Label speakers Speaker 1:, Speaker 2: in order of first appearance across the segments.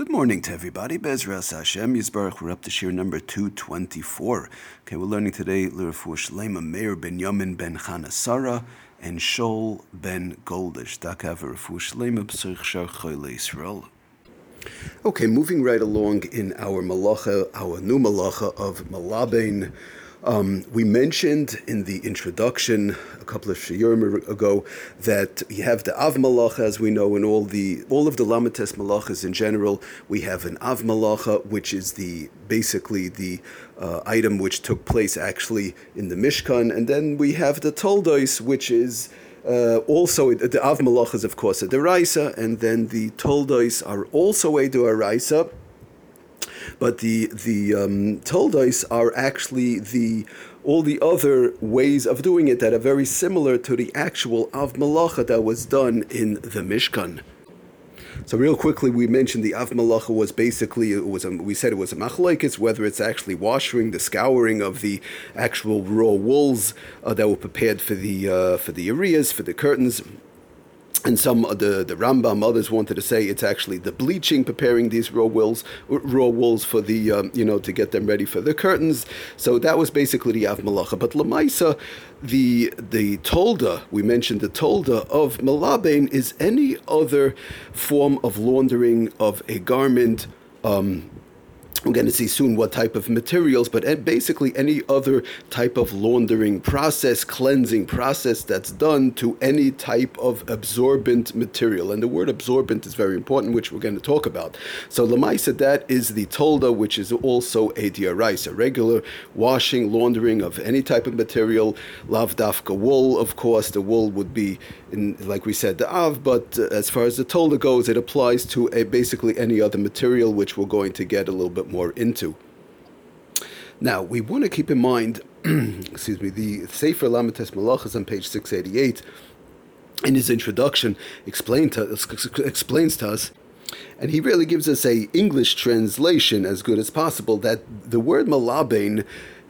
Speaker 1: Good morning to everybody. Bezras Hashem Yisbarach. We're up to shir number 224. Okay, we're learning today Lirafu Shlema Meir ben Yamin ben Chanasara and Shol ben Goldish. Dakav Rafu Shlema B'Sirch Yisrael. Okay, moving right along in our malacha, our new malacha of Malabain. Um, we mentioned in the introduction a couple of shiurim ago that you have the Av Malacha, as we know, in all the all of the Lamites Malachas in general. We have an Av Malacha, which is the basically the uh, item which took place actually in the Mishkan, and then we have the Toldos, which is uh, also the Av Malach is of course a deraisa, and then the Toldos are also a deraisa. But the the um, toldos are actually the all the other ways of doing it that are very similar to the actual av malacha that was done in the Mishkan. So real quickly, we mentioned the av malacha was basically it was a, we said it was a machlekes whether it's actually washing, the scouring of the actual raw wools uh, that were prepared for the uh, for the areas for the curtains and some the the Rambam others wanted to say it's actually the bleaching preparing these raw wools raw wools for the um, you know to get them ready for the curtains. So that was basically the Av Malacha. But Lamaisa, the the tolda we mentioned the tolda of Malabain is any other form of laundering of a garment. Um, we're going to see soon what type of materials, but basically any other type of laundering process, cleansing process that's done to any type of absorbent material. And the word absorbent is very important, which we're going to talk about. So Lamaisa, that is the tolda, which is also a diarais, a regular washing, laundering of any type of material. Lavdafka wool, of course, the wool would be, in, like we said, the av, but uh, as far as the tolda goes, it applies to a, basically any other material, which we're going to get a little bit more into. Now, we want to keep in mind, excuse me, the Sefer Lamites Malachas on page 688, in his introduction, to, explains to us and he really gives us a English translation as good as possible that the word malabain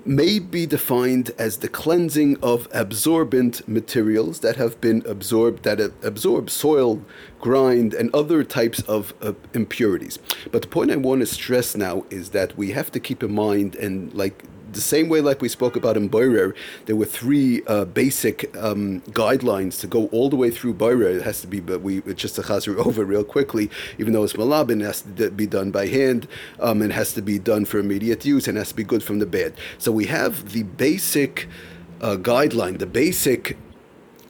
Speaker 1: may be defined as the cleansing of absorbent materials that have been absorbed, that absorb soil, grind, and other types of uh, impurities. But the point I want to stress now is that we have to keep in mind, and like the same way like we spoke about in Boirer, there were three uh, basic um, guidelines to go all the way through Boirer. It has to be, but we just to chazer over real quickly, even though it's malabin, it has to be done by hand, um, it has to be done for immediate use, and has to be good from the bed. So we have the basic uh, guideline, the basic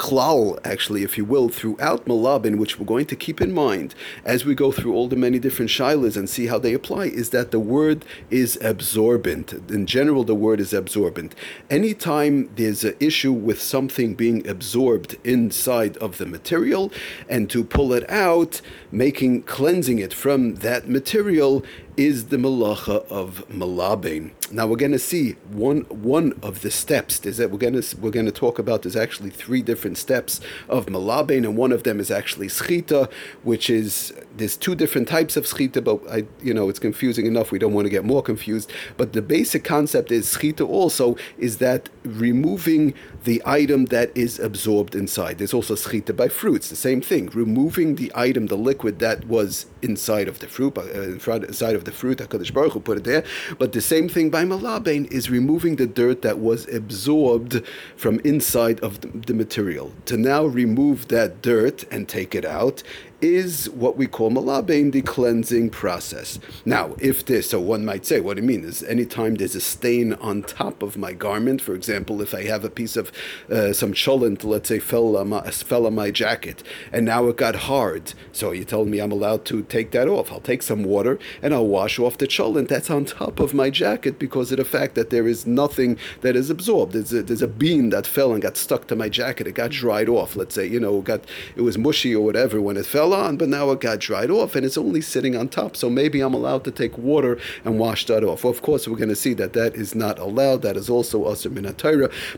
Speaker 1: klal, actually, if you will, throughout Malabin, which we're going to keep in mind as we go through all the many different shilas and see how they apply, is that the word is absorbent. In general, the word is absorbent. Anytime there's an issue with something being absorbed inside of the material, and to pull it out, making cleansing it from that material is the malacha of malabain. Now we're going to see one one of the steps. Is that we're going to we're going to talk about. There's actually three different steps of malabain, and one of them is actually schita, which is there's two different types of schita, but I you know it's confusing enough. We don't want to get more confused. But the basic concept is schita also is that removing the item that is absorbed inside. There's also schita by fruits, the same thing, removing the item, the liquid that was inside of the fruit, uh, inside of the fruit. Hakadosh Baruch Hu put it there. But the same thing by malabain is removing the dirt that was absorbed from inside of the, the material. To now remove that dirt and take it out is what we call malabain, the cleansing process. Now, if this, so one might say, what do you mean? Is anytime there's a stain on top of my garment, for example, if I have a piece of uh, some cholent, let's say, fell on, my, fell on my jacket, and now it got hard, so you told me I'm allowed to take that off. I'll take some water and I'll wash off the cholent that's on top of my jacket because of the fact that there is nothing that is absorbed. There's a, there's a bean that fell and got stuck to my jacket. It got dried off. Let's say, you know, got it was mushy or whatever when it fell on, but now it got dried off and it's only sitting on top. So maybe I'm allowed to take water and wash that off. Well, of course, we're going to see that that is not allowed. That is also asr min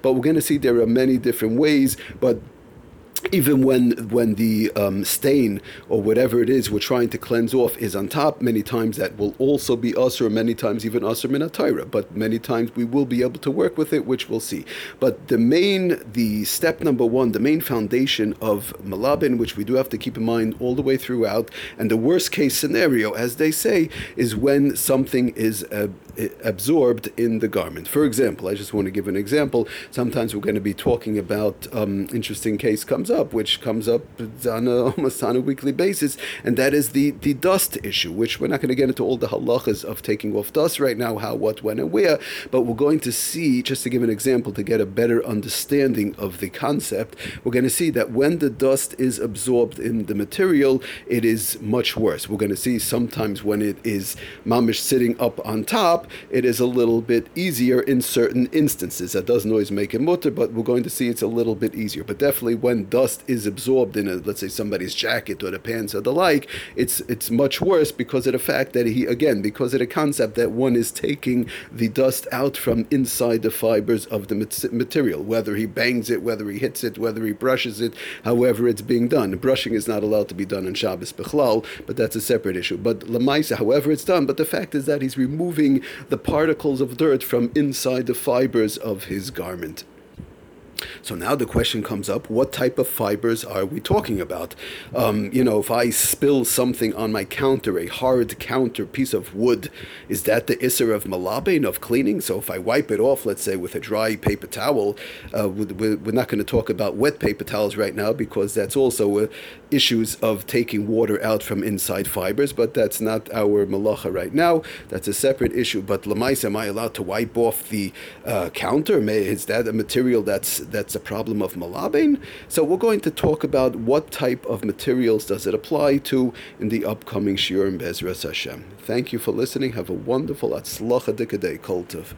Speaker 1: But we're going to see there are many different ways. But even when when the um, stain or whatever it is we're trying to cleanse off is on top, many times that will also be usher, many times even usher minatira. But many times we will be able to work with it, which we'll see. But the main, the step number one, the main foundation of malabin, which we do have to keep in mind all the way throughout, and the worst case scenario, as they say, is when something is absorbed in the garment. For example, I just want to give an example. Sometimes we're going to be talking about um, interesting case comes up, which comes up on a, almost on a weekly basis, and that is the, the dust issue, which we're not going to get into all the halachas of taking off dust right now, how, what, when, and where, but we're going to see, just to give an example, to get a better understanding of the concept, we're going to see that when the dust is absorbed in the material, it is much worse. We're going to see sometimes when it is mamish sitting up on top, it is a little bit easier in certain instances. That doesn't always make it mutter, but we're going to see it's a little bit easier. But definitely when dust is absorbed in a, let's say somebody's jacket or the pants or the like, it's it's much worse because of the fact that he again because of the concept that one is taking the dust out from inside the fibers of the material, whether he bangs it, whether he hits it, whether he brushes it, however it's being done. Brushing is not allowed to be done on Shabbos Bechlal, but that's a separate issue. But Lamaisa, however it's done, but the fact is that he's removing the particles of dirt from inside the fibers of his garment. So now the question comes up: What type of fibers are we talking about? Um, you know, if I spill something on my counter, a hard counter piece of wood, is that the isser of malabin of cleaning? So if I wipe it off, let's say with a dry paper towel, uh, we're not going to talk about wet paper towels right now because that's also uh, issues of taking water out from inside fibers. But that's not our malacha right now. That's a separate issue. But lamais, am I allowed to wipe off the uh, counter? May, is that a material that's that's a problem of malabin. So we're going to talk about what type of materials does it apply to in the upcoming Shiurim Bezras Hashem. Thank you for listening. Have a wonderful Atzlacha Dikadei Kultiv.